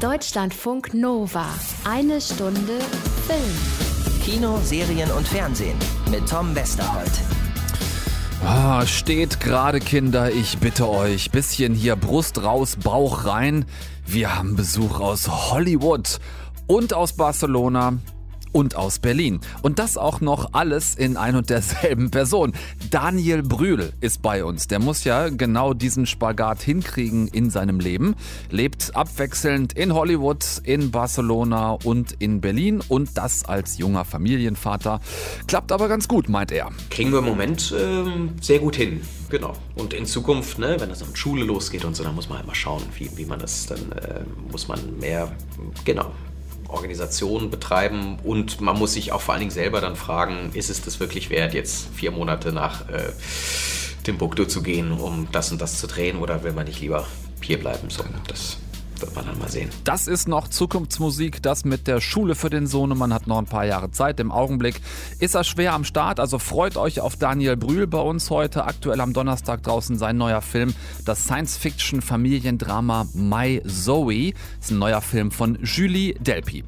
Deutschlandfunk Nova. Eine Stunde Film. Kino, Serien und Fernsehen mit Tom Westerholt. Ah, steht gerade, Kinder, ich bitte euch. Bisschen hier Brust raus, Bauch rein. Wir haben Besuch aus Hollywood und aus Barcelona und aus Berlin. Und das auch noch alles in ein und derselben Person. Daniel Brühl ist bei uns. Der muss ja genau diesen Spagat hinkriegen in seinem Leben. Lebt abwechselnd in Hollywood, in Barcelona und in Berlin und das als junger Familienvater. Klappt aber ganz gut, meint er. Kriegen wir im Moment ähm, sehr gut hin. Genau. Und in Zukunft, ne, wenn das mit Schule losgeht und so, dann muss man halt mal schauen, wie, wie man das dann, äh, muss man mehr, genau, Organisation betreiben. Und man muss sich auch vor allen Dingen selber dann fragen, ist es das wirklich wert, jetzt vier Monate nach äh, Timbuktu zu gehen, um das und das zu drehen? Oder will man nicht lieber hier bleiben? So, das wird man dann mal sehen. Das ist noch Zukunftsmusik, das mit der Schule für den Sohn. Man hat noch ein paar Jahre Zeit. Im Augenblick ist er schwer am Start. Also freut euch auf Daniel Brühl bei uns heute. Aktuell am Donnerstag draußen sein neuer Film, das Science-Fiction-Familiendrama My Zoe. Das ist ein neuer Film von Julie Delpy.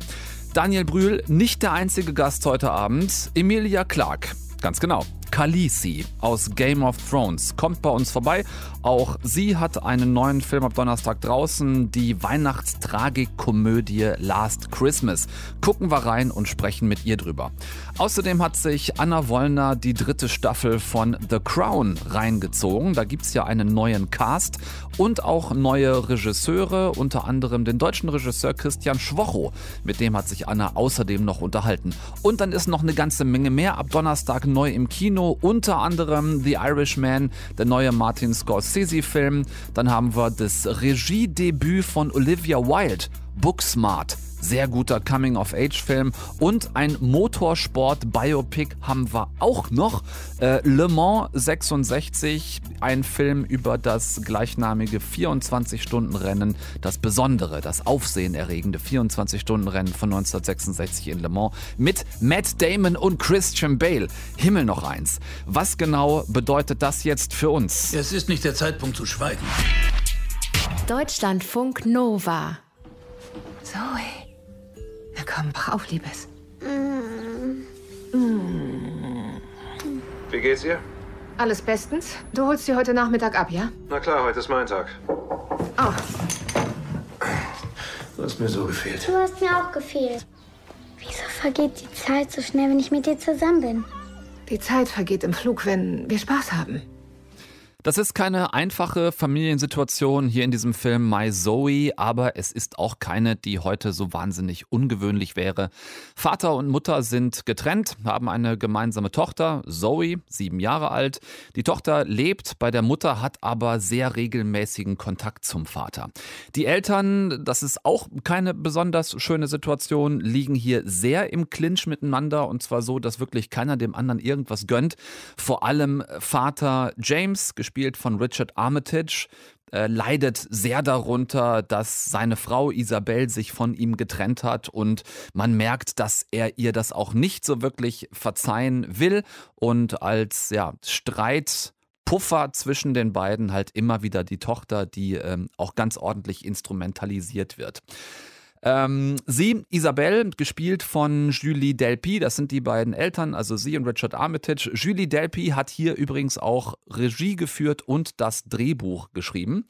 Daniel Brühl, nicht der einzige Gast heute Abend. Emilia Clark. Ganz genau. Khaleesi aus Game of Thrones kommt bei uns vorbei. Auch sie hat einen neuen Film ab Donnerstag draußen, die Weihnachtstragikkomödie Last Christmas. Gucken wir rein und sprechen mit ihr drüber. Außerdem hat sich Anna Wollner die dritte Staffel von The Crown reingezogen. Da gibt es ja einen neuen Cast und auch neue Regisseure, unter anderem den deutschen Regisseur Christian Schwocho. Mit dem hat sich Anna außerdem noch unterhalten. Und dann ist noch eine ganze Menge mehr ab Donnerstag neu im Kino. Kino, unter anderem The Irishman, der neue Martin Scorsese-Film. Dann haben wir das Regiedebüt von Olivia Wilde, Booksmart. Sehr guter Coming-of-Age-Film und ein Motorsport-Biopic haben wir auch noch. Äh, Le Mans 66, ein Film über das gleichnamige 24-Stunden-Rennen, das besondere, das aufsehenerregende 24-Stunden-Rennen von 1966 in Le Mans mit Matt Damon und Christian Bale. Himmel noch eins. Was genau bedeutet das jetzt für uns? Es ist nicht der Zeitpunkt zu schweigen. Deutschlandfunk Nova. Zoe. Na komm, wach auf, Liebes. Wie geht's ihr? Alles bestens. Du holst sie heute Nachmittag ab, ja? Na klar, heute ist mein Tag. Oh, Du hast mir so gefehlt. Du hast mir auch gefehlt. Wieso vergeht die Zeit so schnell, wenn ich mit dir zusammen bin? die Zeit vergeht im Flug, wenn wir Spaß haben. Das ist keine einfache Familiensituation hier in diesem Film My Zoe, aber es ist auch keine, die heute so wahnsinnig ungewöhnlich wäre. Vater und Mutter sind getrennt, haben eine gemeinsame Tochter, Zoe, sieben Jahre alt. Die Tochter lebt bei der Mutter, hat aber sehr regelmäßigen Kontakt zum Vater. Die Eltern, das ist auch keine besonders schöne Situation, liegen hier sehr im Clinch miteinander und zwar so, dass wirklich keiner dem anderen irgendwas gönnt. Vor allem Vater James, gespielt von Richard Armitage, äh, leidet sehr darunter, dass seine Frau Isabel sich von ihm getrennt hat und man merkt, dass er ihr das auch nicht so wirklich verzeihen will und als ja, Streit Puffer zwischen den beiden halt immer wieder die Tochter, die ähm, auch ganz ordentlich instrumentalisiert wird. Ähm, sie, Isabelle, gespielt von Julie Delpy, das sind die beiden Eltern, also sie und Richard Armitage. Julie Delpy hat hier übrigens auch Regie geführt und das Drehbuch geschrieben.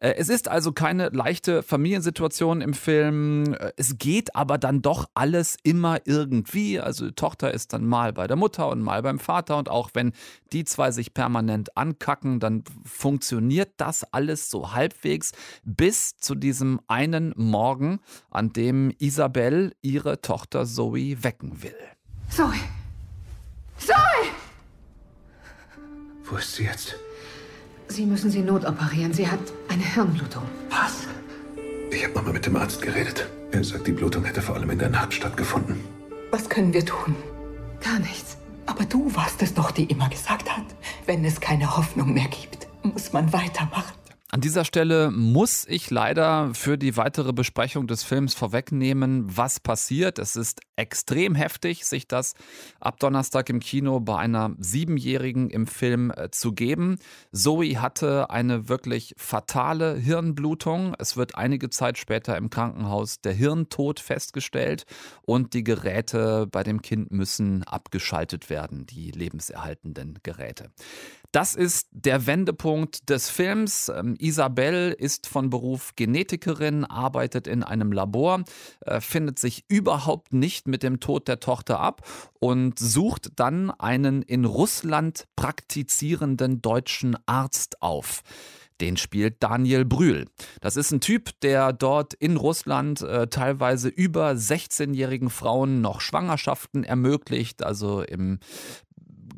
Äh, es ist also keine leichte Familiensituation im Film. Äh, Es geht aber dann doch alles immer irgendwie. Also die Tochter ist dann mal bei der Mutter und mal beim Vater und auch wenn die zwei sich permanent ankacken, dann funktioniert das alles so halbwegs bis zu diesem einen Morgen, an dem Isabel ihre Tochter Zoe wecken will. Zoe! Zoe! Wo ist sie jetzt? Sie müssen sie notoperieren. Sie hat eine Hirnblutung. Was? Ich habe nochmal mit dem Arzt geredet. Er sagt, die Blutung hätte vor allem in der Nacht stattgefunden. Was können wir tun? Gar nichts. Aber du warst es doch, die immer gesagt hat, wenn es keine Hoffnung mehr gibt, muss man weitermachen. An dieser Stelle muss ich leider für die weitere Besprechung des Films vorwegnehmen, was passiert. Es ist extrem heftig, sich das ab Donnerstag im Kino bei einer Siebenjährigen im Film äh, zu geben. Zoe hatte eine wirklich fatale Hirnblutung. Es wird einige Zeit später im Krankenhaus der Hirntod festgestellt und die Geräte bei dem Kind müssen abgeschaltet werden, die lebenserhaltenden Geräte. Das ist der Wendepunkt des Films. Ähm, Isabelle ist von Beruf Genetikerin, arbeitet in einem Labor, äh, findet sich überhaupt nicht mit dem Tod der Tochter ab und sucht dann einen in Russland praktizierenden deutschen Arzt auf. Den spielt Daniel Brühl. Das ist ein Typ, der dort in Russland äh, teilweise über 16-jährigen Frauen noch Schwangerschaften ermöglicht, also im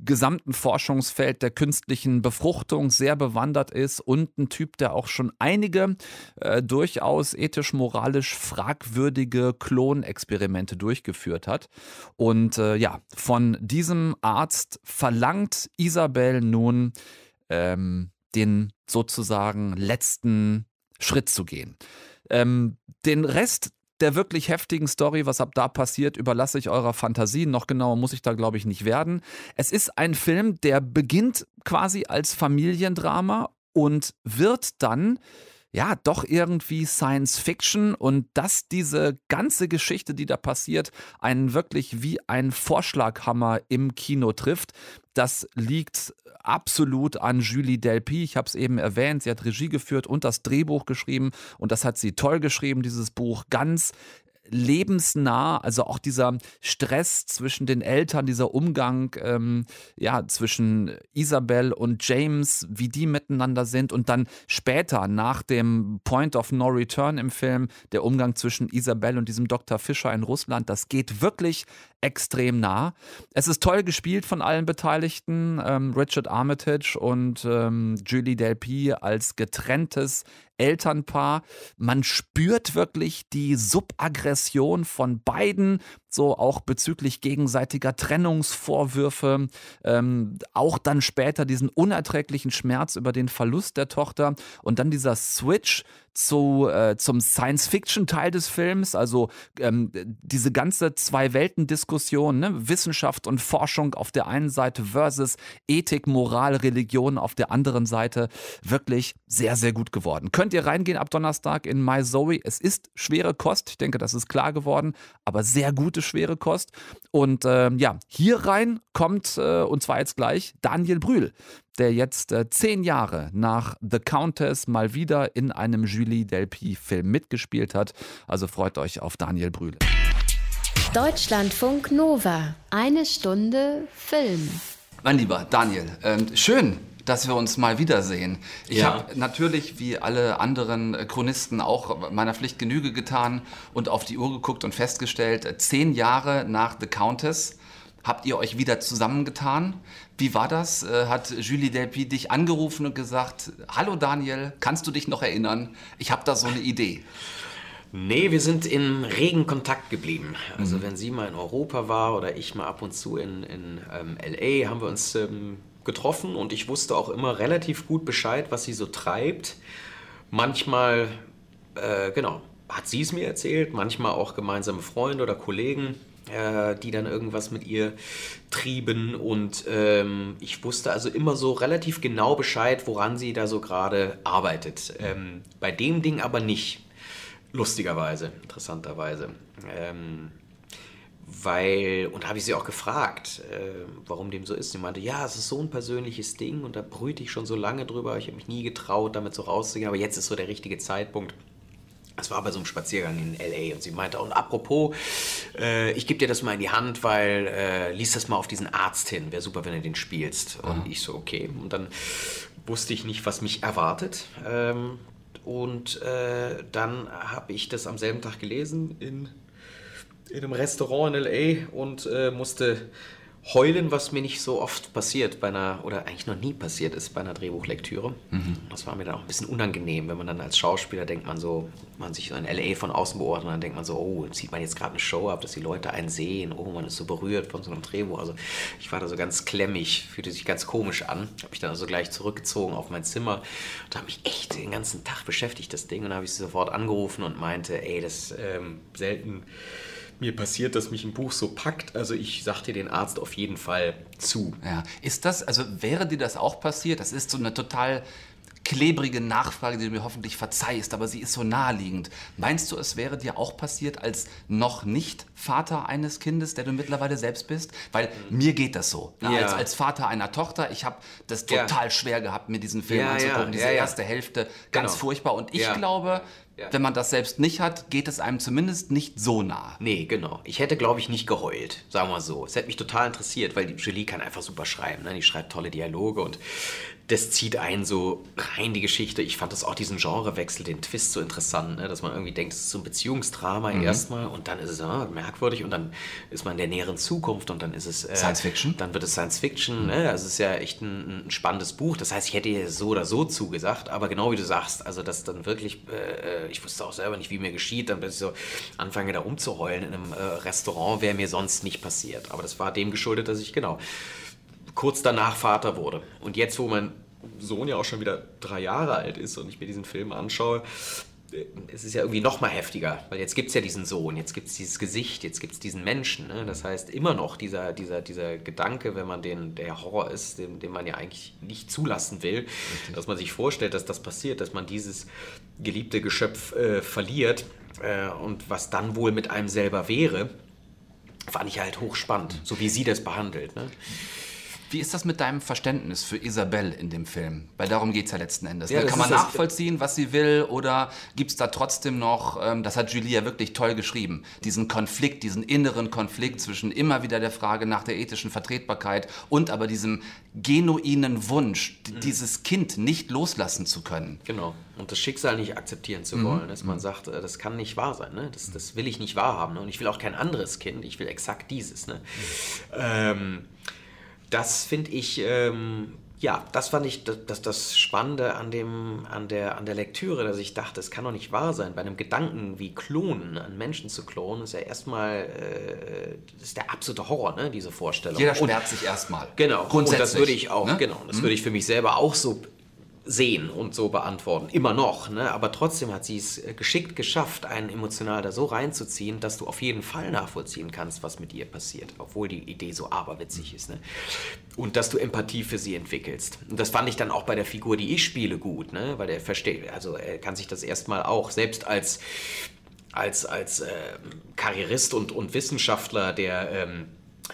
gesamten Forschungsfeld der künstlichen Befruchtung sehr bewandert ist und ein Typ, der auch schon einige äh, durchaus ethisch-moralisch fragwürdige Klonexperimente durchgeführt hat. Und äh, ja, von diesem Arzt verlangt Isabel nun ähm, den sozusagen letzten Schritt zu gehen. Ähm, den Rest der wirklich heftigen Story, was ab da passiert, überlasse ich eurer Fantasie. Noch genauer muss ich da, glaube ich, nicht werden. Es ist ein Film, der beginnt quasi als Familiendrama und wird dann ja, doch irgendwie Science Fiction und dass diese ganze Geschichte, die da passiert, einen wirklich wie ein Vorschlaghammer im Kino trifft, das liegt absolut an Julie Delpy. Ich habe es eben erwähnt, sie hat Regie geführt und das Drehbuch geschrieben und das hat sie toll geschrieben, dieses Buch. Ganz lebensnah, also auch dieser Stress zwischen den Eltern, dieser Umgang ähm, ja, zwischen Isabel und James, wie die miteinander sind und dann später nach dem Point of No Return im Film, der Umgang zwischen Isabel und diesem Dr. Fischer in Russland, das geht wirklich extrem nah. Es ist toll gespielt von allen Beteiligten, ähm, Richard Armitage und ähm, Julie Delpy als getrenntes Elternpaar. Man spürt wirklich die Subaggression von beiden, so auch bezüglich gegenseitiger Trennungsvorwürfe, ähm, auch dann später diesen unerträglichen Schmerz über den Verlust der Tochter und dann dieser Switch zu, äh, zum Science-Fiction-Teil des Films, also ähm, diese ganze Zwei-Welten-Diskussion, ne? Wissenschaft und Forschung auf der einen Seite versus Ethik, Moral, Religion auf der anderen Seite, wirklich sehr, sehr gut geworden. Könnt ihr reingehen ab Donnerstag in My Zoe. Es ist schwere Kost, ich denke, das ist klar geworden, aber sehr gute schwere Kost. Und ähm, ja, hier rein kommt, äh, und zwar jetzt gleich, Daniel Brühl der jetzt äh, zehn Jahre nach The Countess mal wieder in einem Julie Delpy-Film mitgespielt hat. Also freut euch auf Daniel Brühle. Deutschlandfunk Nova. Eine Stunde Film. Mein lieber Daniel, äh, schön, dass wir uns mal wiedersehen. Ich ja. habe natürlich wie alle anderen Chronisten auch meiner Pflicht Genüge getan und auf die Uhr geguckt und festgestellt, äh, zehn Jahre nach The Countess habt ihr euch wieder zusammengetan. Wie war das? Äh, hat Julie Delpy dich angerufen und gesagt, hallo Daniel, kannst du dich noch erinnern? Ich habe da so eine Idee. Nee, wir sind in regen Kontakt geblieben. Also mhm. wenn sie mal in Europa war oder ich mal ab und zu in, in ähm, LA, haben wir uns ähm, getroffen und ich wusste auch immer relativ gut Bescheid, was sie so treibt. Manchmal, äh, genau, hat sie es mir erzählt, manchmal auch gemeinsame Freunde oder Kollegen äh, die dann irgendwas mit ihr trieben. Und ähm, ich wusste also immer so relativ genau Bescheid, woran sie da so gerade arbeitet. Ähm, bei dem Ding aber nicht. Lustigerweise, interessanterweise. Ähm, weil, und habe ich sie auch gefragt, äh, warum dem so ist. Sie meinte, ja, es ist so ein persönliches Ding und da brüte ich schon so lange drüber. Ich habe mich nie getraut, damit so rauszugehen, aber jetzt ist so der richtige Zeitpunkt. Das war bei so einem Spaziergang in L.A. und sie meinte, und apropos, äh, ich gebe dir das mal in die Hand, weil äh, lies das mal auf diesen Arzt hin. Wäre super, wenn du den spielst. Und ich so, okay. Und dann wusste ich nicht, was mich erwartet. Ähm, und äh, dann habe ich das am selben Tag gelesen in, in einem Restaurant in L.A. und äh, musste heulen, was mir nicht so oft passiert bei einer, oder eigentlich noch nie passiert ist bei einer Drehbuchlektüre. Mhm. Das war mir dann auch ein bisschen unangenehm, wenn man dann als Schauspieler denkt man so, man sich so in L.A. von außen beobachtet und dann denkt man so, oh, zieht man jetzt gerade eine Show ab, dass die Leute einen sehen, oh, man ist so berührt von so einem Drehbuch. Also ich war da so ganz klemmig, fühlte sich ganz komisch an. Habe mich dann also gleich zurückgezogen auf mein Zimmer und habe mich echt den ganzen Tag beschäftigt, das Ding. Und dann habe ich sie sofort angerufen und meinte, ey, das ähm, selten mir passiert, dass mich ein Buch so packt. Also ich sagte den Arzt auf jeden Fall zu. Ja, ist das, also wäre dir das auch passiert? Das ist so eine total klebrige Nachfrage, die du mir hoffentlich verzeihst, aber sie ist so naheliegend. Meinst du, es wäre dir auch passiert als noch nicht Vater eines Kindes, der du mittlerweile selbst bist? Weil mir geht das so. Ne? Ja. Als, als, Vater einer Tochter, ich habe das total ja. schwer gehabt, mir diesen Film ja, anzugucken, diese erste Hälfte, ganz genau. furchtbar. Und ich glaube. Wenn man das selbst nicht hat, geht es einem zumindest nicht so nah. Nee, genau. Ich hätte, glaube ich, nicht geheult, sagen wir so. Es hätte mich total interessiert, weil die Julie kann einfach super schreiben. Ne? Die schreibt tolle Dialoge und das zieht einen so rein, die Geschichte. Ich fand das auch diesen Genrewechsel, den Twist so interessant, ne? dass man irgendwie denkt, es ist so ein Beziehungsdrama mhm. erstmal und dann ist es ah, merkwürdig und dann ist man in der näheren Zukunft und dann ist es... Äh, Science Fiction? Dann wird es Science Fiction. Mhm. Ne? Also es ist ja echt ein, ein, spannendes Buch. Das heißt, ich hätte so oder so zugesagt, aber genau wie du sagst, also das dann wirklich, äh, ich wusste auch selber nicht, wie mir geschieht, dann bin ich so anfange da rumzuheulen in einem äh, Restaurant, wäre mir sonst nicht passiert. Aber das war dem geschuldet, dass ich genau kurz danach Vater wurde. Und jetzt, wo mein Sohn ja auch schon wieder drei Jahre alt ist und ich mir diesen Film anschaue, äh, es ist ja irgendwie noch mal heftiger, weil jetzt gibt es ja diesen Sohn, jetzt gibt es dieses Gesicht, jetzt gibt es diesen Menschen. Ne? Das heißt, immer noch dieser, dieser, dieser Gedanke, wenn man den, der Horror ist, den, den man ja eigentlich nicht zulassen will, Richtig. dass man sich vorstellt, dass das passiert, dass man dieses geliebte Geschöpf äh, verliert äh, und was dann wohl mit einem selber wäre, fand ich halt hochspannend, so wie sie das behandelt. Ne? Wie ist das mit deinem Verständnis für Isabelle in dem Film? Weil darum geht es ja letzten Endes. Ja, ne? Kann man nachvollziehen, was sie will? Oder gibt es da trotzdem noch, ähm, das hat Julia wirklich toll geschrieben, diesen Konflikt, diesen inneren Konflikt zwischen immer wieder der Frage nach der ethischen Vertretbarkeit und aber diesem genuinen Wunsch, mhm. dieses Kind nicht loslassen zu können. Genau. Und das Schicksal nicht akzeptieren zu mhm. wollen. Dass man mhm. sagt, äh, das kann nicht wahr sein. Ne? Das, das will ich nicht wahrhaben. Ne? Und ich will auch kein anderes Kind. Ich will exakt dieses. Ne? Mhm. Ähm, das finde ich, ähm, ja, das fand ich das, das, das, Spannende an, dem, an, der, an der Lektüre, dass ich dachte, es kann doch nicht wahr sein. Bei einem Gedanken wie Klonen, einen Menschen zu klonen, ist ja erstmal äh, das ist der absolute Horror, ne, diese Vorstellung. Jeder schmerzt sich erstmal. Genau, grundsätzlich. Und das würde ich auch, ne? genau, das mhm. würde ich für mich selber auch so sehen und so beantworten. Immer noch, ne? aber trotzdem hat sie es äh, geschickt geschafft, einen emotional da so reinzuziehen, dass du auf jeden Fall nachvollziehen kannst, was mit ihr passiert, obwohl die Idee so aberwitzig ist. Ne? Und dass du Empathie für sie entwickelst. Und das fand ich dann auch bei der Figur, die ich spiele, gut, ne? weil er versteht, also er kann sich das erstmal auch, selbst als, als, als äh, Karrierist und, und Wissenschaftler, der ähm,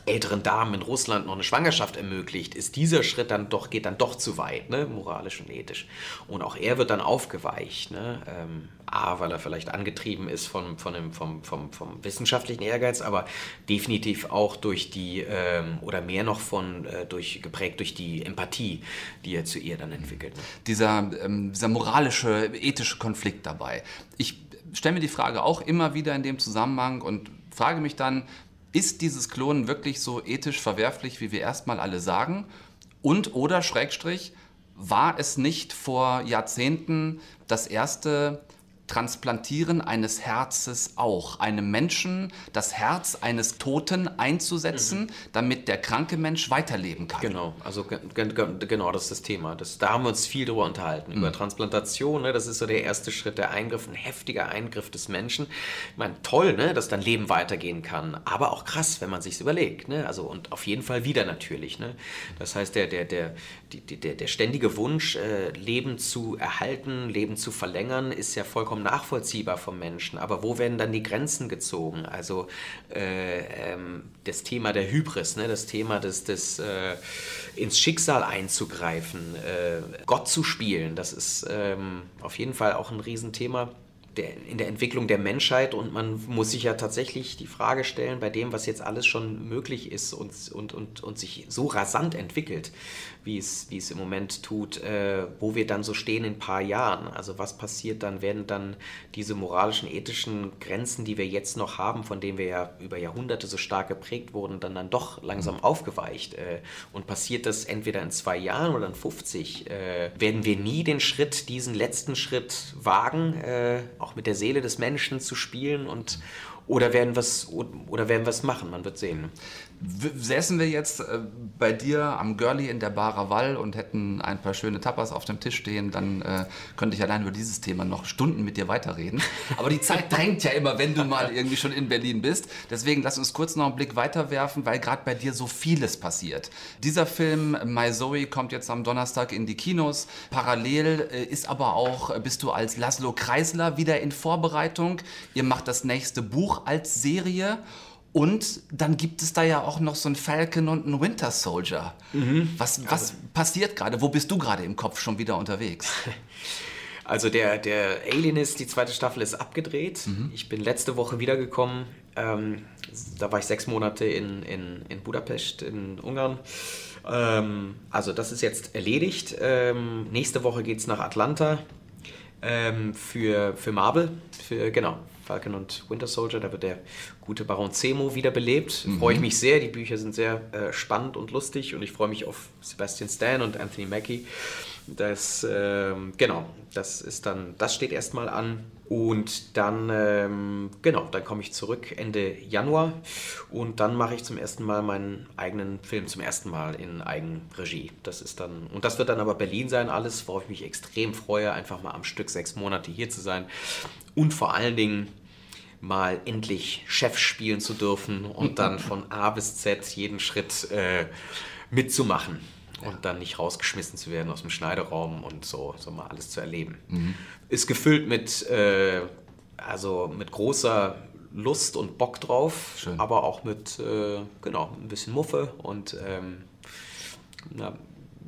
älteren Damen in Russland noch eine Schwangerschaft ermöglicht, ist dieser Schritt dann doch, geht dann doch zu weit, ne? moralisch und ethisch. Und auch er wird dann aufgeweicht. Ne? Ähm, A, weil er vielleicht angetrieben ist von, von dem, vom, vom, vom wissenschaftlichen Ehrgeiz, aber definitiv auch durch die, ähm, oder mehr noch von, äh, durch, geprägt durch die Empathie, die er zu ihr dann entwickelt. Ne? Dieser, ähm, dieser moralische, ethische Konflikt dabei. Ich stelle mir die Frage auch immer wieder in dem Zusammenhang und frage mich dann, ist dieses Klonen wirklich so ethisch verwerflich, wie wir erstmal alle sagen? Und oder Schrägstrich, war es nicht vor Jahrzehnten das erste Transplantieren eines Herzes auch. Einem Menschen das Herz eines Toten einzusetzen, mhm. damit der kranke Mensch weiterleben kann. Genau, also genau, das ist das Thema. Das, da haben wir uns viel drüber unterhalten. Mhm. Über Transplantation, ne, das ist so der erste Schritt, der Eingriff, ein heftiger Eingriff des Menschen. Ich meine, toll, ne, dass dein Leben weitergehen kann, aber auch krass, wenn man sich überlegt. Ne? Also, und auf jeden Fall wieder natürlich. Ne? Das heißt, der, der, der, der, der ständige Wunsch, äh, Leben zu erhalten, Leben zu verlängern, ist ja vollkommen vollkommen nachvollziehbar vom Menschen. Aber wo werden dann die Grenzen gezogen? Also äh, ähm, das Thema der Hybris, ne? das Thema des, des äh, ins Schicksal einzugreifen, äh, Gott zu spielen, das ist ähm, auf jeden Fall auch ein Riesenthema in der Entwicklung der Menschheit und man muss sich ja tatsächlich die Frage stellen, bei dem, was jetzt alles schon möglich ist und, und, und, und sich so rasant entwickelt, wie es, wie es im Moment tut, äh, wo wir dann so stehen in ein paar Jahren. Also was passiert dann, werden dann diese moralischen, ethischen Grenzen, die wir jetzt noch haben, von denen wir ja über Jahrhunderte so stark geprägt wurden, dann, dann doch langsam aufgeweicht. Äh, und passiert das entweder in zwei Jahren oder in 50, äh, werden wir nie den Schritt, diesen letzten Schritt wagen, äh, auch mit der Seele des Menschen zu spielen und werden oder werden wir es machen? Man wird sehen säßen wir jetzt äh, bei dir am Girlie in der Bar Raval und hätten ein paar schöne Tapas auf dem Tisch stehen, dann äh, könnte ich allein über dieses Thema noch Stunden mit dir weiterreden. Aber die Zeit drängt ja immer, wenn du mal irgendwie schon in Berlin bist. Deswegen lass uns kurz noch einen Blick weiterwerfen, weil gerade bei dir so vieles passiert. Dieser Film My Zoe kommt jetzt am Donnerstag in die Kinos. Parallel äh, ist aber auch, äh, bist du als Laszlo Kreisler wieder in Vorbereitung. Ihr macht das nächste Buch als Serie. Und dann gibt es da ja auch noch so einen Falcon und einen Winter Soldier. Mhm. Was, was also. passiert gerade? Wo bist du gerade im Kopf schon wieder unterwegs? Also der, der Alienist, die zweite Staffel ist abgedreht. Mhm. Ich bin letzte Woche wiedergekommen. Ähm, da war ich sechs Monate in, in, in Budapest, in Ungarn. Ähm, also das ist jetzt erledigt. Ähm, nächste Woche geht es nach Atlanta ähm, für, für Marvel. Für, genau, Falcon und Winter Soldier. Da wird der gute Baron Zemo wiederbelebt. Mhm. Freue ich mich sehr. Die Bücher sind sehr äh, spannend und lustig und ich freue mich auf Sebastian Stan und Anthony Mackie. Das, ähm, genau, das ist dann, das steht erstmal an. Und dann, ähm, genau, dann komme ich zurück Ende Januar und dann mache ich zum ersten Mal meinen eigenen Film zum ersten Mal in Eigenregie. Das ist dann, und das wird dann aber Berlin sein, alles, worauf ich mich extrem freue, einfach mal am Stück sechs Monate hier zu sein und vor allen Dingen mal endlich Chef spielen zu dürfen und dann von A bis Z jeden Schritt äh, mitzumachen und dann nicht rausgeschmissen zu werden aus dem Schneideraum und so, so mal alles zu erleben. Mhm. Ist gefüllt mit, äh, also mit großer Lust und Bock drauf, Schön. aber auch mit, äh, genau, ein bisschen Muffe und ähm, na,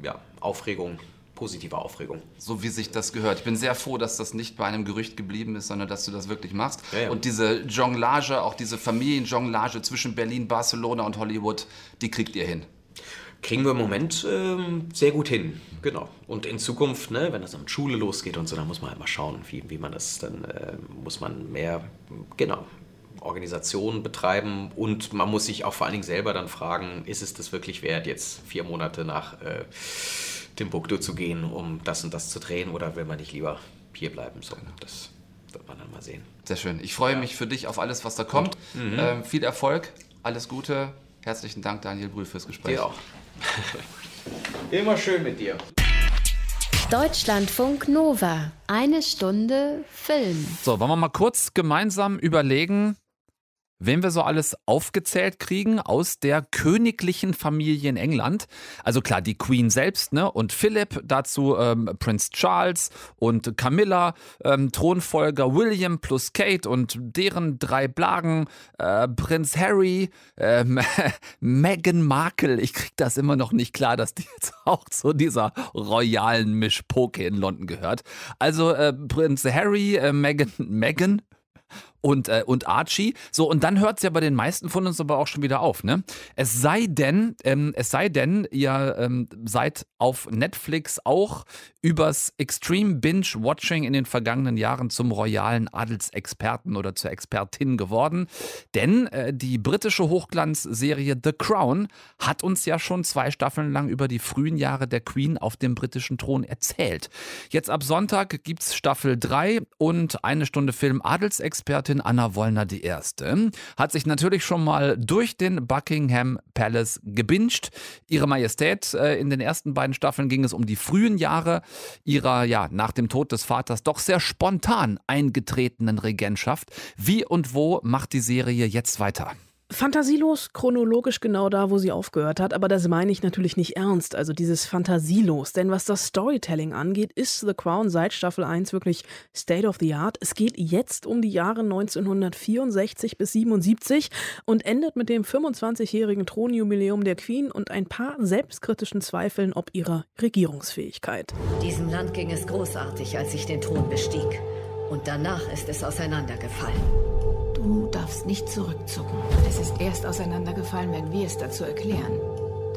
ja, Aufregung positive Aufregung. So wie sich das gehört. Ich bin sehr froh, dass das nicht bei einem Gerücht geblieben ist, sondern dass du das wirklich machst. Ja, ja. Und diese Jonglage, auch diese Familienjonglage zwischen Berlin, Barcelona und Hollywood, die kriegt ihr hin kriegen wir im Moment ähm, sehr gut hin. Genau. Und in Zukunft, ne, wenn das an Schule losgeht und so, dann muss man halt mal schauen, wie, wie man das, dann äh, muss man mehr, genau, Organisationen betreiben und man muss sich auch vor allen Dingen selber dann fragen, ist es das wirklich wert, jetzt vier Monate nach äh, Timbuktu zu gehen, um das und das zu drehen oder will man nicht lieber hier bleiben? So, genau. das wird man dann mal sehen. Sehr schön. Ich freue ja. mich für dich auf alles, was da kommt. Mhm. Ähm, viel Erfolg, alles Gute. Herzlichen Dank, Daniel Brühl, fürs Gespräch. Dir auch. Immer schön mit dir. Deutschlandfunk Nova. Eine Stunde Film. So, wollen wir mal kurz gemeinsam überlegen, Wen wir so alles aufgezählt kriegen aus der königlichen Familie in England. Also klar, die Queen selbst, ne? Und Philipp, dazu ähm, Prinz Charles und Camilla, ähm, Thronfolger William plus Kate und deren drei Blagen, äh, Prinz Harry, äh, Meghan Markle. Ich krieg das immer noch nicht klar, dass die jetzt auch zu dieser royalen Mischpoke in London gehört. Also äh, Prinz Harry, äh, Meghan, Meghan, und, äh, und Archie. So, und dann hört es ja bei den meisten von uns aber auch schon wieder auf, ne? Es sei denn, ähm, es sei denn, ihr ähm, seid auf Netflix auch übers Extreme Binge-Watching in den vergangenen Jahren zum royalen Adelsexperten oder zur Expertin geworden. Denn äh, die britische Hochglanzserie The Crown hat uns ja schon zwei Staffeln lang über die frühen Jahre der Queen auf dem britischen Thron erzählt. Jetzt ab Sonntag gibt's Staffel 3 und eine Stunde Film Adelsexpertin Anna Wollner erste. Hat sich natürlich schon mal durch den Buckingham Palace gebinged. Ihre Majestät, äh, in den ersten beiden Staffeln ging es um die frühen Jahre ihrer ja nach dem Tod des Vaters doch sehr spontan eingetretenen Regentschaft. Wie und wo macht die Serie jetzt weiter? Fantasielos, chronologisch genau da, wo sie aufgehört hat, aber das meine ich natürlich nicht ernst, also dieses Fantasielos, denn was das Storytelling angeht, ist The Crown seit Staffel 1 wirklich State of the Art. Es geht jetzt um die Jahre 1964 bis 77 und endet mit dem 25-jährigen Thronjubiläum der Queen und ein paar selbstkritischen Zweifeln ob ihrer Regierungsfähigkeit. Diesem Land ging es großartig, als ich den Thron bestieg. Und danach ist es auseinandergefallen. Du darfst nicht zurückzucken. Es ist erst auseinandergefallen, wenn wir es dazu erklären.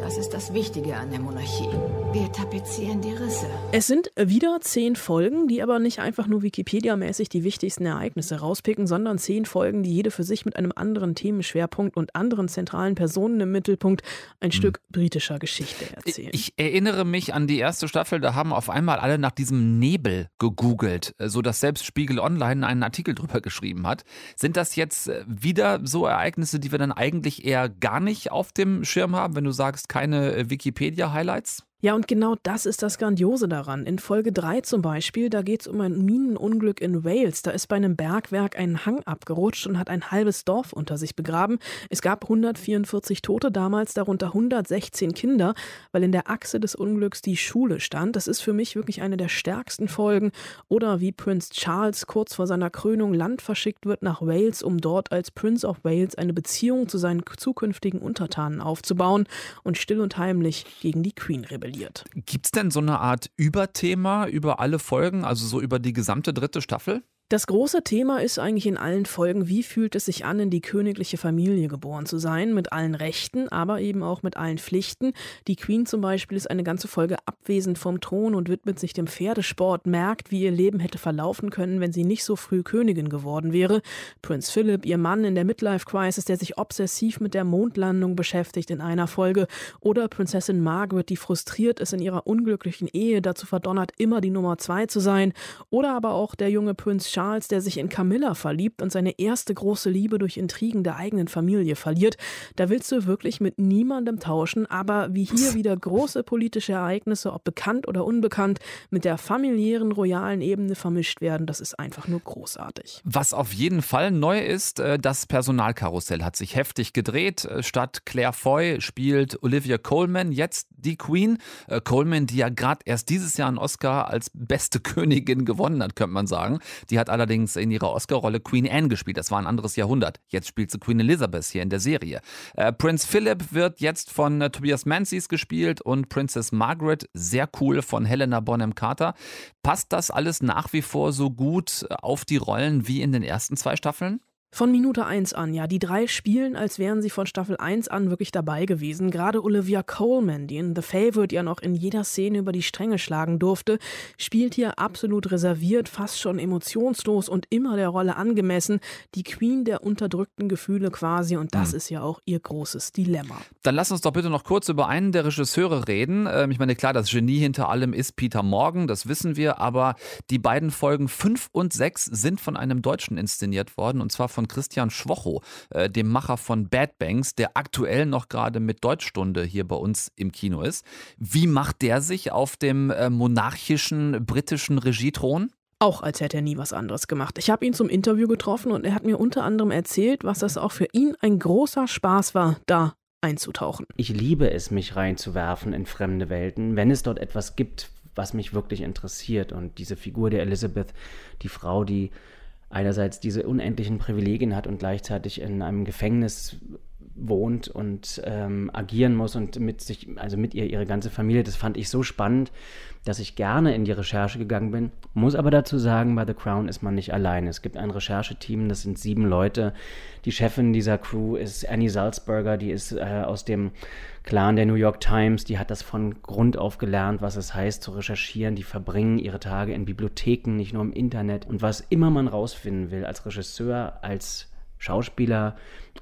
Das ist das Wichtige an der Monarchie. Wir tapezieren die Risse. Es sind wieder zehn Folgen, die aber nicht einfach nur Wikipedia-mäßig die wichtigsten Ereignisse rauspicken, sondern zehn Folgen, die jede für sich mit einem anderen Themenschwerpunkt und anderen zentralen Personen im Mittelpunkt ein hm. Stück britischer Geschichte erzählen. Ich erinnere mich an die erste Staffel, da haben auf einmal alle nach diesem Nebel gegoogelt, so dass selbst Spiegel Online einen Artikel drüber geschrieben hat. Sind das jetzt wieder so Ereignisse, die wir dann eigentlich eher gar nicht auf dem Schirm haben, wenn du sagst, keine äh, Wikipedia-Highlights? Ja, und genau das ist das Grandiose daran. In Folge 3 zum Beispiel, da geht es um ein Minenunglück in Wales. Da ist bei einem Bergwerk ein Hang abgerutscht und hat ein halbes Dorf unter sich begraben. Es gab 144 Tote damals, darunter 116 Kinder, weil in der Achse des Unglücks die Schule stand. Das ist für mich wirklich eine der stärksten Folgen. Oder wie Prinz Charles kurz vor seiner Krönung Land verschickt wird nach Wales, um dort als Prince of Wales eine Beziehung zu seinen zukünftigen Untertanen aufzubauen und still und heimlich gegen die Queen rebelliert verliert. Gibt es denn so eine Art Überthema über alle Folgen, also so über die gesamte dritte Staffel? Das große Thema ist eigentlich in allen Folgen, wie fühlt es sich an, in die königliche Familie geboren zu sein, mit allen Rechten, aber eben auch mit allen Pflichten. Die Queen zum Beispiel ist eine ganze Folge abwesend vom Thron und widmet sich dem Pferdesport, merkt, wie ihr Leben hätte verlaufen können, wenn sie nicht so früh Königin geworden wäre. Prinz Philip, ihr Mann in der Midlife-Crisis, der sich obsessiv mit der Mondlandung beschäftigt in einer Folge. Oder Prinzessin Margaret, die frustriert ist in ihrer unglücklichen Ehe, dazu verdonnert, immer die Nummer zwei zu sein. Oder aber auch der junge Prinz Charles, Charles, der sich in Camilla verliebt und seine erste große Liebe durch Intrigen der eigenen Familie verliert. Da willst du wirklich mit niemandem tauschen, aber wie hier wieder große politische Ereignisse, ob bekannt oder unbekannt, mit der familiären, royalen Ebene vermischt werden, das ist einfach nur großartig. Was auf jeden Fall neu ist, äh, das Personalkarussell hat sich heftig gedreht. Äh, statt Claire Foy spielt Olivia Coleman jetzt die Queen. Äh, Coleman, die ja gerade erst dieses Jahr einen Oscar als beste Königin gewonnen hat, könnte man sagen. Die hat allerdings in ihrer Oscar-Rolle Queen Anne gespielt. Das war ein anderes Jahrhundert. Jetzt spielt sie Queen Elizabeth hier in der Serie. Äh, Prinz Philip wird jetzt von äh, Tobias Menzies gespielt und Princess Margaret, sehr cool, von Helena Bonham Carter. Passt das alles nach wie vor so gut auf die Rollen wie in den ersten zwei Staffeln? Von Minute 1 an, ja. Die drei spielen, als wären sie von Staffel 1 an wirklich dabei gewesen. Gerade Olivia Coleman, die in The Favorite ja noch in jeder Szene über die Stränge schlagen durfte, spielt hier absolut reserviert, fast schon emotionslos und immer der Rolle angemessen. Die Queen der unterdrückten Gefühle quasi und das mhm. ist ja auch ihr großes Dilemma. Dann lass uns doch bitte noch kurz über einen der Regisseure reden. Ähm, ich meine, klar, das Genie hinter allem ist Peter Morgan, das wissen wir, aber die beiden Folgen 5 und 6 sind von einem Deutschen inszeniert worden und zwar von von Christian Schwocho, äh, dem Macher von Bad Banks, der aktuell noch gerade mit Deutschstunde hier bei uns im Kino ist. Wie macht der sich auf dem äh, monarchischen britischen Regiethron? Auch als hätte er nie was anderes gemacht. Ich habe ihn zum Interview getroffen und er hat mir unter anderem erzählt, was das auch für ihn ein großer Spaß war, da einzutauchen. Ich liebe es, mich reinzuwerfen in fremde Welten, wenn es dort etwas gibt, was mich wirklich interessiert. Und diese Figur der Elizabeth, die Frau, die einerseits diese unendlichen Privilegien hat und gleichzeitig in einem Gefängnis wohnt und ähm, agieren muss und mit sich, also mit ihr ihre ganze Familie. Das fand ich so spannend, dass ich gerne in die Recherche gegangen bin. Muss aber dazu sagen, bei The Crown ist man nicht alleine. Es gibt ein Rechercheteam, das sind sieben Leute. Die Chefin dieser Crew ist Annie Salzberger, die ist äh, aus dem Clan der New York Times, die hat das von Grund auf gelernt, was es heißt zu recherchieren. Die verbringen ihre Tage in Bibliotheken, nicht nur im Internet. Und was immer man rausfinden will, als Regisseur, als Schauspieler,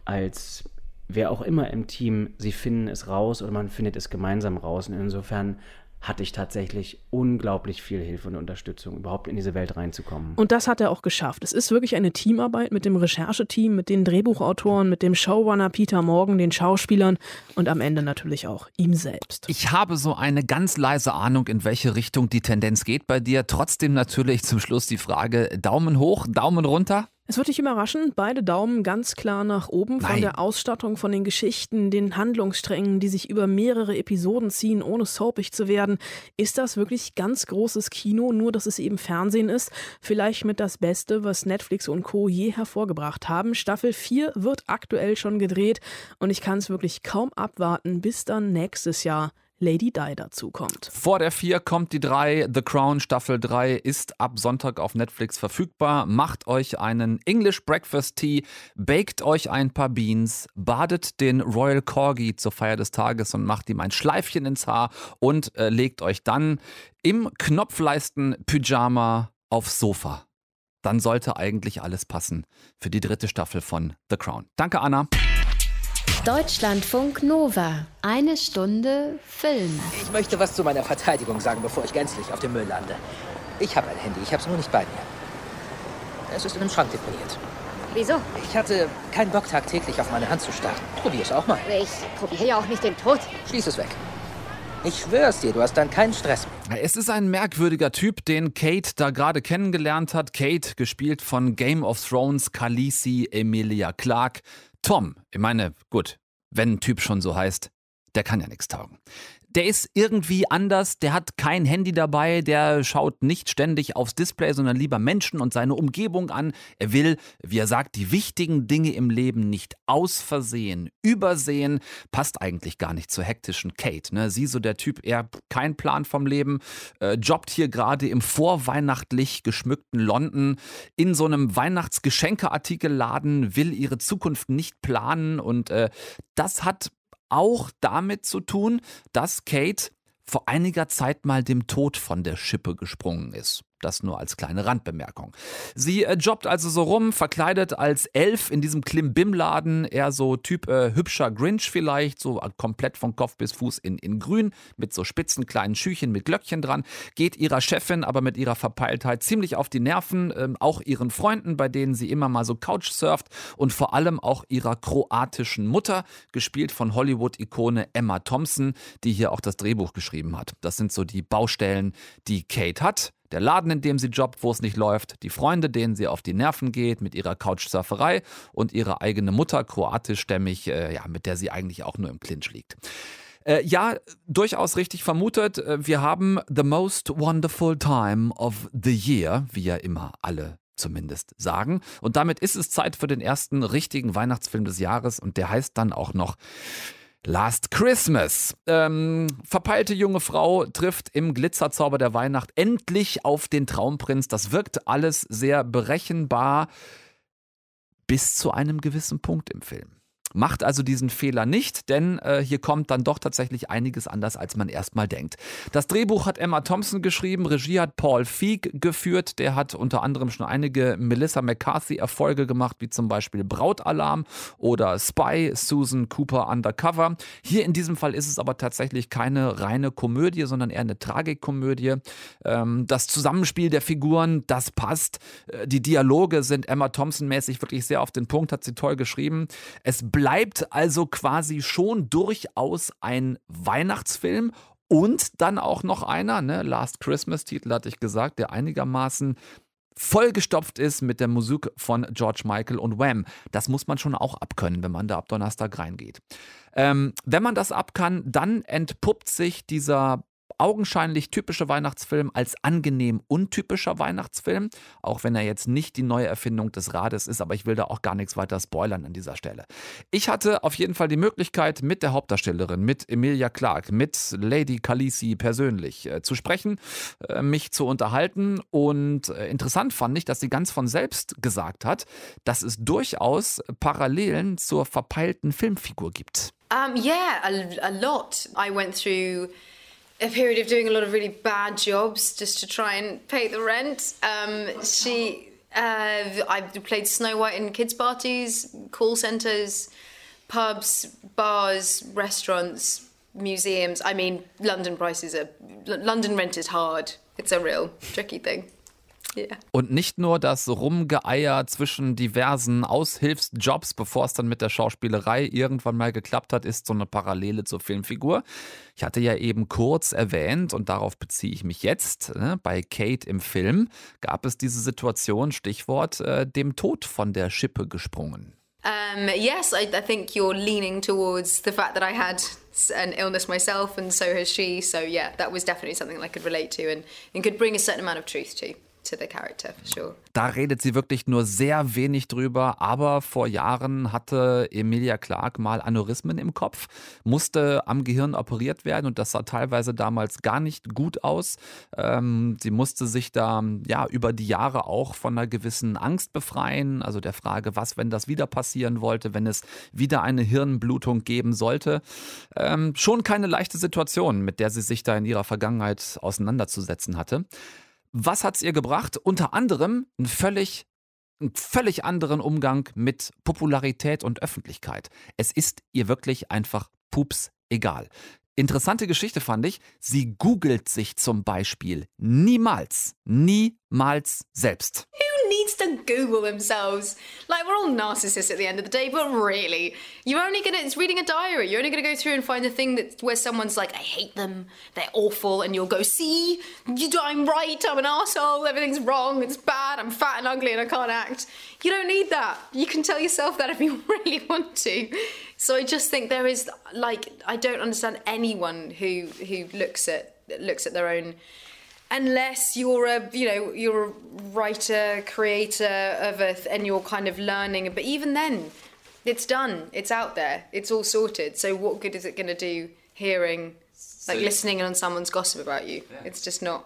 als wer auch immer im Team, sie finden es raus oder man findet es gemeinsam raus. Und insofern hatte ich tatsächlich unglaublich viel Hilfe und Unterstützung, überhaupt in diese Welt reinzukommen. Und das hat er auch geschafft. Es ist wirklich eine Teamarbeit mit dem Rechercheteam, mit den Drehbuchautoren, mit dem Showrunner Peter Morgan, den Schauspielern und am Ende natürlich auch ihm selbst. Ich habe so eine ganz leise Ahnung, in welche Richtung die Tendenz geht bei dir. Trotzdem natürlich zum Schluss die Frage: Daumen hoch, Daumen runter? Es wird dich überraschen, beide Daumen ganz klar nach oben Nein. von der Ausstattung, von den Geschichten, den Handlungssträngen, die sich über mehrere Episoden ziehen, ohne soapig zu werden. Ist das wirklich ganz großes Kino, nur dass es eben Fernsehen ist? Vielleicht mit das Beste, was Netflix und Co. je hervorgebracht haben. Staffel 4 wird aktuell schon gedreht und ich kann es wirklich kaum abwarten, bis dann nächstes Jahr Lady Di dazukommt. Vor der 4 kommt die 3. The Crown Staffel 3 ist ab Sonntag auf Netflix verfügbar. Macht euch einen English Breakfast Tea, baked euch ein paar Beans, badet den Royal Corgi zur Feier des Tages und macht ihm ein Schleifchen ins Haar und äh, legt euch dann im Knopfleisten-Pyjama aufs Sofa. Dann sollte eigentlich alles passen für die dritte Staffel von The Crown. Danke, Anna. Deutschlandfunk Nova. Eine Stunde Film. Ich möchte was zu meiner Verteidigung sagen, bevor ich gänzlich auf dem Müll lande. Ich habe ein Handy, ich habe es nur nicht bei mir. Es ist in einem Schrank deponiert. Wieso? Ich hatte keinen Bock, tagtäglich auf meine Hand zu starren. Probier es auch mal. Ich probiere ja auch nicht den Tod. Schließ es weg. Ich schwör's dir, du hast dann keinen Stress mehr. Es ist ein merkwürdiger Typ, den Kate da gerade kennengelernt hat. Kate, gespielt von Game of Thrones Khaleesi Emilia Clarke. Tom, ich meine, gut, wenn ein Typ schon so heißt, der kann ja nichts taugen der ist irgendwie anders, der hat kein Handy dabei, der schaut nicht ständig aufs Display, sondern lieber Menschen und seine Umgebung an. Er will, wie er sagt, die wichtigen Dinge im Leben nicht aus Versehen übersehen. Passt eigentlich gar nicht zur hektischen Kate. Ne? Sie so der Typ, eher kein Plan vom Leben, äh, jobbt hier gerade im vorweihnachtlich geschmückten London in so einem Weihnachtsgeschenkeartikelladen, will ihre Zukunft nicht planen und äh, das hat auch damit zu tun, dass Kate vor einiger Zeit mal dem Tod von der Schippe gesprungen ist. Das nur als kleine Randbemerkung. Sie äh, jobbt also so rum, verkleidet als Elf in diesem Klimbim-Laden, eher so Typ äh, hübscher Grinch vielleicht, so komplett von Kopf bis Fuß in, in grün, mit so spitzen kleinen Schüchen mit Glöckchen dran, geht ihrer Chefin aber mit ihrer Verpeiltheit ziemlich auf die Nerven, äh, auch ihren Freunden, bei denen sie immer mal so Couch surft. Und vor allem auch ihrer kroatischen Mutter, gespielt von Hollywood-Ikone Emma Thompson, die hier auch das Drehbuch geschrieben hat. Das sind so die Baustellen, die Kate hat der Laden, in dem sie jobbt, wo es nicht läuft, die Freunde, denen sie auf die Nerven geht mit ihrer Couchsurferei und ihre eigene Mutter, kroatischstämmig, äh, ja, mit der sie eigentlich auch nur im Clinch liegt. Äh, ja, durchaus richtig vermutet. Äh, wir haben The Most Wonderful Time of the Year, wie ja immer alle zumindest sagen. Und damit ist es Zeit für den ersten richtigen Weihnachtsfilm des Jahres und der heißt dann auch noch Last Christmas. Ähm, verpeilte junge Frau trifft im Glitzerzauber der Weihnacht endlich auf den Traumprinz. Das wirkt alles sehr berechenbar bis zu einem gewissen Punkt im Film. Macht also diesen Fehler nicht, denn äh, hier kommt dann doch tatsächlich einiges anders, als man erstmal denkt. Das Drehbuch hat Emma Thompson geschrieben, Regie hat Paul Feig geführt, der hat unter anderem schon einige Melissa McCarthy-Erfolge gemacht, wie zum Beispiel Brautalarm oder Spy, Susan Cooper Undercover. Hier in diesem Fall ist es aber tatsächlich keine reine Komödie, sondern eher eine Tragikkomödie. Ähm, das Zusammenspiel der Figuren, das passt. Äh, die Dialoge sind Emma Thompson-mäßig wirklich sehr auf den Punkt, hat sie toll geschrieben. Es also quasi schon durchaus ein Weihnachtsfilm und dann auch noch einer, ne, Last Christmas Titel hatte ich gesagt, der einigermaßen vollgestopft ist mit der Musik von George Michael und Wham. Das muss man schon auch abkönnen, wenn man da ab Donnerstag reingeht. Ähm, wenn man das abkann, dann entpuppt sich dieser augenscheinlich typische Weihnachtsfilm als angenehm untypischer Weihnachtsfilm, auch wenn er jetzt nicht die neue Erfindung des Rades ist, aber ich will da auch gar nichts weiter spoilern an dieser Stelle. Ich hatte auf jeden Fall die Möglichkeit, mit der Hauptdarstellerin, mit Emilia Clarke, mit Lady Khaleesi persönlich äh, zu sprechen, äh, mich zu unterhalten und äh, interessant fand ich, dass sie ganz von selbst gesagt hat, dass es durchaus Parallelen zur verpeilten Filmfigur gibt. Um, yeah, a, a lot. I went through a period of doing a lot of really bad jobs just to try and pay the rent. Um, she, uh, I played Snow White in kids' parties, call centres, pubs, bars, restaurants, museums. I mean, London prices are, London rent is hard. It's a real tricky thing. Yeah. Und nicht nur das Rumgeeier zwischen diversen Aushilfsjobs, bevor es dann mit der Schauspielerei irgendwann mal geklappt hat, ist so eine Parallele zur Filmfigur. Ich hatte ja eben kurz erwähnt, und darauf beziehe ich mich jetzt, ne, bei Kate im Film gab es diese Situation, Stichwort, äh, dem Tod von der Schippe gesprungen. Um, yes, I, I think you're leaning towards the fact that I had an illness myself, and so has she. So yeah, that was definitely something I could relate to and, and could bring a certain amount of truth to. To the character for sure. Da redet sie wirklich nur sehr wenig drüber, aber vor Jahren hatte Emilia Clarke mal Aneurysmen im Kopf, musste am Gehirn operiert werden und das sah teilweise damals gar nicht gut aus. Ähm, sie musste sich da ja über die Jahre auch von einer gewissen Angst befreien, also der Frage, was, wenn das wieder passieren wollte, wenn es wieder eine Hirnblutung geben sollte. Ähm, schon keine leichte Situation, mit der sie sich da in ihrer Vergangenheit auseinanderzusetzen hatte. Was hat es ihr gebracht? Unter anderem einen völlig, einen völlig anderen Umgang mit Popularität und Öffentlichkeit. Es ist ihr wirklich einfach pups egal. Interessante Geschichte fand ich, sie googelt sich zum Beispiel niemals, niemals selbst. Needs to Google themselves? Like, we're all narcissists at the end of the day, but really, you're only gonna, it's reading a diary. You're only gonna go through and find the thing that where someone's like, I hate them, they're awful, and you'll go, see, you, I'm right, I'm an asshole, everything's wrong, it's bad, I'm fat and ugly and I can't act. You don't need that. You can tell yourself that if you really want to. So I just think there is, like, I don't understand anyone who who looks at looks at their own unless you're a you know you're a writer creator of a and you're kind of learning but even then it's done it's out there it's all sorted. So what good is it going to do hearing like So- listening on someone's gossip about you? It's just not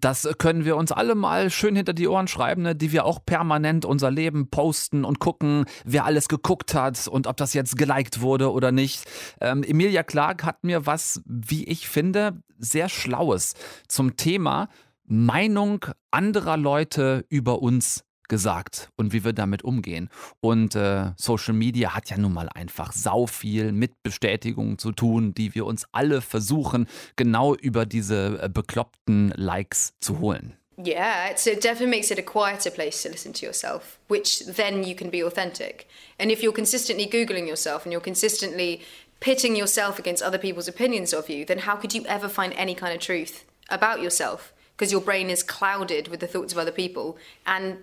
Das können wir uns alle mal schön hinter die Ohren schreiben, ne, die wir auch permanent unser Leben posten und gucken, wer alles geguckt hat und ob das jetzt geliked wurde oder nicht. Ähm, Emilia Clarke hat mir was, wie ich finde, sehr Schlaues zum Thema Meinung anderer Leute über uns gesagt und wie wir damit umgehen. Und äh, Social Media hat ja nun mal einfach sau viel mit Bestätigungen zu tun, die wir uns alle versuchen, genau über diese äh, bekloppten Likes zu holen. Yeah, so it definitely makes it a quieter place to listen to yourself, which then you can be authentic. And if you're consistently Googling yourself and you're consistently pitting yourself against other people's opinions of you, then how could you ever find any kind of truth about yourself? Because your brain is clouded with the thoughts of other people. And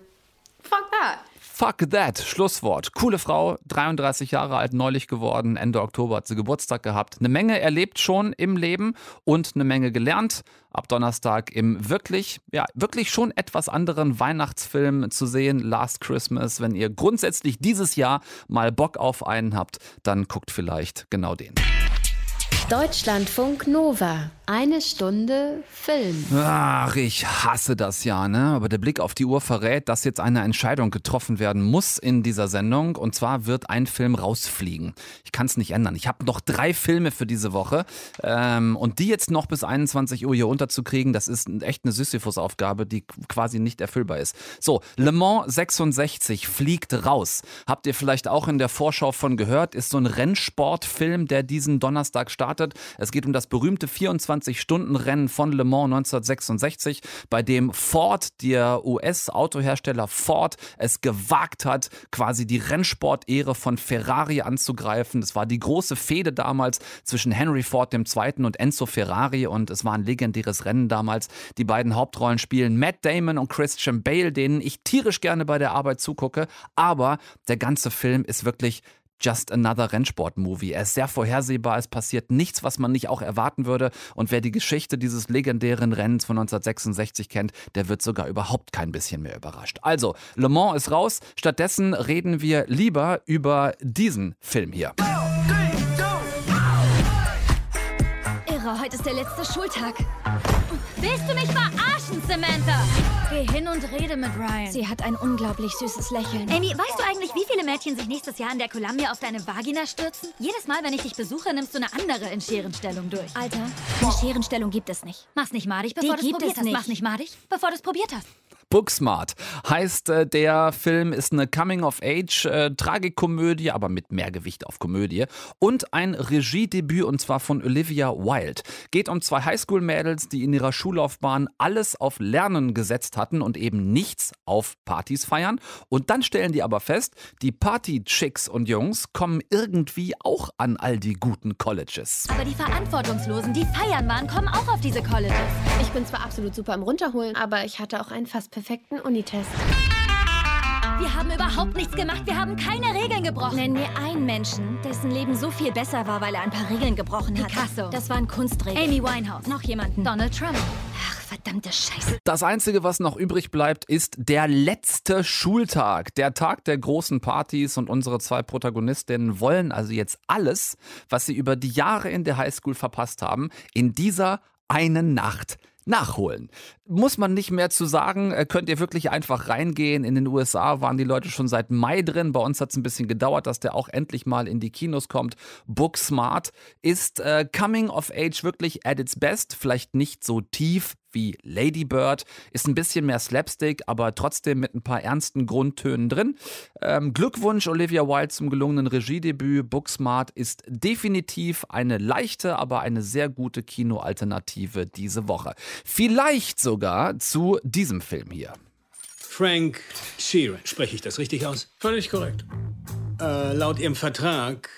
fuck that. Fuck that, Schlusswort. Coole Frau, 33 Jahre alt, neulich geworden, Ende Oktober hat sie Geburtstag gehabt. Eine Menge erlebt schon im Leben und eine Menge gelernt. Ab Donnerstag im wirklich, ja, wirklich schon etwas anderen Weihnachtsfilm zu sehen, Last Christmas. Wenn ihr grundsätzlich dieses Jahr mal Bock auf einen habt, dann guckt vielleicht genau den. Deutschlandfunk Nova. Eine Stunde Film. Ach, ich hasse das ja, ne? Aber der Blick auf die Uhr verrät, dass jetzt eine Entscheidung getroffen werden muss in dieser Sendung. Und zwar wird ein Film rausfliegen. Ich kann es nicht ändern. Ich habe noch drei Filme für diese Woche. Ähm, und die jetzt noch bis 21 Uhr hier unterzukriegen, das ist echt eine Sisyphus-Aufgabe, die quasi nicht erfüllbar ist. So, Le Mans 66 fliegt raus. Habt ihr vielleicht auch in der Vorschau von gehört? Ist so ein Rennsportfilm, der diesen Donnerstag startet. Es geht um das berühmte 24-Stunden-Rennen von Le Mans 1966, bei dem Ford, der US-Autohersteller Ford, es gewagt hat, quasi die Rennsport-Ehre von Ferrari anzugreifen. Das war die große Fehde damals zwischen Henry Ford II. und Enzo Ferrari und es war ein legendäres Rennen damals. Die beiden Hauptrollen spielen Matt Damon und Christian Bale, denen ich tierisch gerne bei der Arbeit zugucke, aber der ganze Film ist wirklich Just Another Rennsport-Movie. Er ist sehr vorhersehbar, es passiert nichts, was man nicht auch erwarten würde. Und wer die Geschichte dieses legendären Rennens von 1966 kennt, der wird sogar überhaupt kein bisschen mehr überrascht. Also, Le Mans ist raus. Stattdessen reden wir lieber über diesen Film hier. Irre, heute ist der letzte Schultag. Willst du mich verarschen, Samantha? Geh hin und rede mit Ryan. Sie hat ein unglaublich süßes Lächeln. Amy, weißt du eigentlich, wie viele Mädchen sich nächstes Jahr in der Columbia auf deine Vagina stürzen? Jedes Mal, wenn ich dich besuche, nimmst du eine andere in Scherenstellung durch. Alter, eine Scherenstellung gibt es nicht. Mach's nicht madig, bevor du es probiert hast. nicht. Mach's nicht madig, bevor du es probiert hast. Booksmart heißt äh, der Film, ist eine Coming-of-Age-Tragikomödie, aber mit mehr Gewicht auf Komödie und ein Regiedebüt und zwar von Olivia Wilde. Geht um zwei Highschool-Mädels, die in ihrer Schullaufbahn alles auf Lernen gesetzt hatten und eben nichts auf Partys feiern. Und dann stellen die aber fest, die Party-Chicks und Jungs kommen irgendwie auch an all die guten Colleges. Aber die Verantwortungslosen, die feiern waren, kommen auch auf diese Colleges. Ich bin zwar absolut super im Runterholen, aber ich hatte auch einen fast perfekten Unitest. Wir haben überhaupt nichts gemacht. Wir haben keine Regeln gebrochen. Nenn mir einen Menschen, dessen Leben so viel besser war, weil er ein paar Regeln gebrochen hat. Picasso. Das waren Kunstregeln. Amy Winehouse. Noch jemanden. Donald Trump. Ach, Verdammte Scheiße. Das Einzige, was noch übrig bleibt, ist der letzte Schultag. Der Tag der großen Partys und unsere zwei Protagonistinnen wollen also jetzt alles, was sie über die Jahre in der Highschool verpasst haben, in dieser einen Nacht nachholen. Muss man nicht mehr zu sagen, äh, könnt ihr wirklich einfach reingehen. In den USA waren die Leute schon seit Mai drin. Bei uns hat es ein bisschen gedauert, dass der auch endlich mal in die Kinos kommt. Booksmart ist äh, Coming of Age wirklich at its best. Vielleicht nicht so tief wie Lady Bird, ist ein bisschen mehr Slapstick, aber trotzdem mit ein paar ernsten Grundtönen drin. Ähm, Glückwunsch Olivia Wilde zum gelungenen Regiedebüt. Booksmart ist definitiv eine leichte, aber eine sehr gute Kinoalternative diese Woche. Vielleicht sogar zu diesem Film hier. Frank Sheeran, spreche ich das richtig aus? Völlig korrekt. Äh, laut Ihrem Vertrag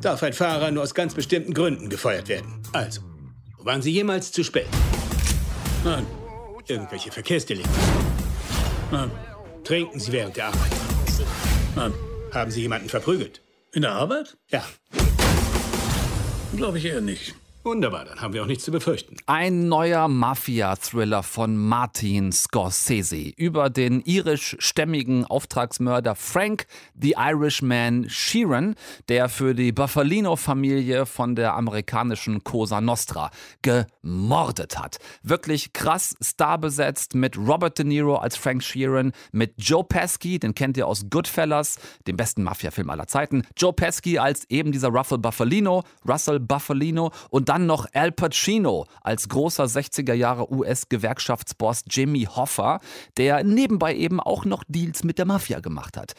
darf ein Fahrer nur aus ganz bestimmten Gründen gefeuert werden. Also, waren Sie jemals zu spät? Nein. Irgendwelche Verkehrsdelikte? Nein. Trinken Sie während der Arbeit? Nein. Haben Sie jemanden verprügelt? In der Arbeit? Ja. Glaube ich eher nicht. Wunderbar, dann haben wir auch nichts zu befürchten. Ein neuer Mafia-Thriller von Martin Scorsese über den irischstämmigen Auftragsmörder Frank the Irishman Sheeran, der für die Buffalino-Familie von der amerikanischen Cosa Nostra gemordet hat. Wirklich krass starbesetzt mit Robert De Niro als Frank Sheeran, mit Joe Pesci, den kennt ihr aus Goodfellas, dem besten Mafia-Film aller Zeiten. Joe Pesci als eben dieser Russell Buffalino, Russell Buffalino und dann noch Al Pacino als großer 60er Jahre US-Gewerkschaftsboss Jimmy Hoffa, der nebenbei eben auch noch Deals mit der Mafia gemacht hat.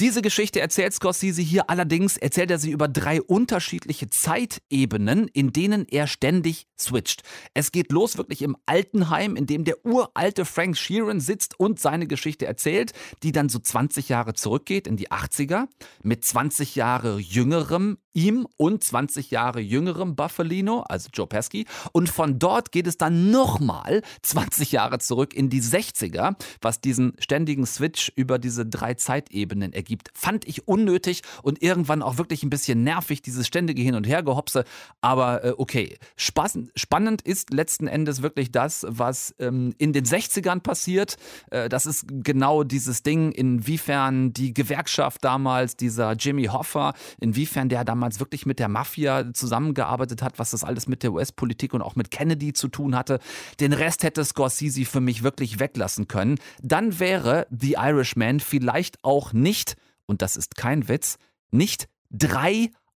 Diese Geschichte erzählt Scorsese hier allerdings, erzählt er sie über drei unterschiedliche Zeitebenen, in denen er ständig switcht. Es geht los wirklich im Altenheim, in dem der uralte Frank Sheeran sitzt und seine Geschichte erzählt, die dann so 20 Jahre zurückgeht in die 80er, mit 20 Jahre jüngerem ihm und 20 Jahre jüngerem Buffalino, also Joe Pesci. Und von dort geht es dann nochmal 20 Jahre zurück in die 60er, was diesen ständigen Switch über diese drei Zeitebenen ergibt. Fand ich unnötig und irgendwann auch wirklich ein bisschen nervig, dieses ständige Hin- und Hergehopse. Aber äh, okay, Spaß, spannend ist letzten Endes wirklich das, was ähm, in den 60ern passiert. Äh, das ist genau dieses Ding, inwiefern die Gewerkschaft damals, dieser Jimmy Hoffa, inwiefern der damals damals wirklich mit der Mafia zusammengearbeitet hat, was das alles mit der US-Politik und auch mit Kennedy zu tun hatte. Den Rest hätte Scorsese für mich wirklich weglassen können. Dann wäre The Irishman vielleicht auch nicht, und das ist kein Witz, nicht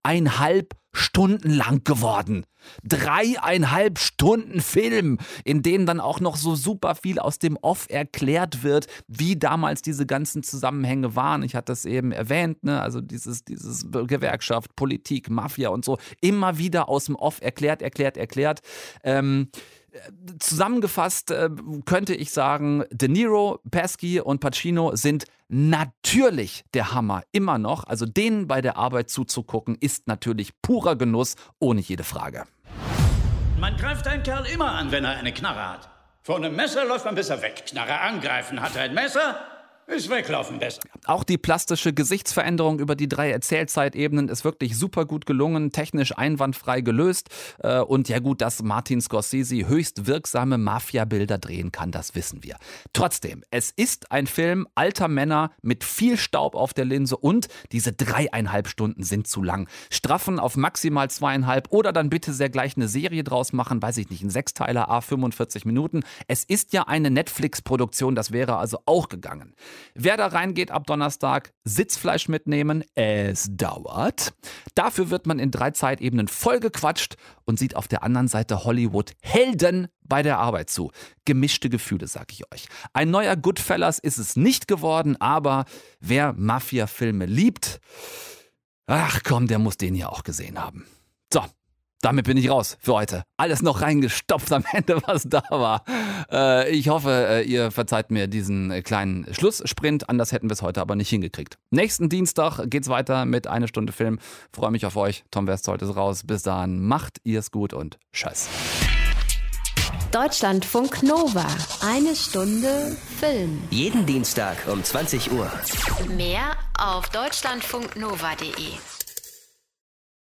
dreieinhalb Stunden lang geworden. Dreieinhalb Stunden Film, in denen dann auch noch so super viel aus dem Off erklärt wird, wie damals diese ganzen Zusammenhänge waren. Ich hatte es eben erwähnt, ne? also dieses, dieses Gewerkschaft, Politik, Mafia und so, immer wieder aus dem Off erklärt, erklärt, erklärt. Ähm, zusammengefasst äh, könnte ich sagen, De Niro, Pesci und Pacino sind natürlich der Hammer immer noch. Also denen bei der Arbeit zuzugucken, ist natürlich purer Genuss, ohne jede Frage. Man greift einen Kerl immer an, wenn er eine Knarre hat. Vor einem Messer läuft man besser weg. Knarre angreifen, hat er ein Messer, ist weglaufen besser. Auch die plastische Gesichtsveränderung über die drei Erzählzeitebenen ist wirklich super gut gelungen, technisch einwandfrei gelöst. Äh, und ja gut, dass Martin Scorsese höchst wirksame Mafia-Bilder drehen kann, das wissen wir. Trotzdem, es ist ein Film alter Männer mit viel Staub auf der Linse und diese dreieinhalb Stunden sind zu lang. Straffen auf maximal zweieinhalb oder dann bitte sehr gleich eine Serie draus machen, weiß ich nicht, ein Sechsteiler, A 45 Minuten. Es ist ja eine Netflix-Produktion, das wäre also auch gegangen. Wer da reingeht ab Donnerstag, Sitzfleisch mitnehmen, es dauert. Dafür wird man in drei Zeitebenen vollgequatscht und sieht auf der anderen Seite Hollywood Helden bei der Arbeit zu. Gemischte Gefühle, sag ich euch. Ein neuer Goodfellas ist es nicht geworden, aber wer Mafia-Filme liebt, ach komm, der muss den ja auch gesehen haben. Damit bin ich raus für heute. Alles noch reingestopft am Ende, was da war. Äh, ich hoffe, äh, ihr verzeiht mir diesen äh, kleinen Schlusssprint. Anders hätten wir es heute aber nicht hingekriegt. Nächsten Dienstag geht's weiter mit eine Stunde Film. Freue mich auf euch. Tom Westholt ist raus. Bis dahin, macht ihr's gut und tschüss. Deutschlandfunk Nova. Eine Stunde Film. Jeden Dienstag um 20 Uhr. Mehr auf deutschlandfunknova.de.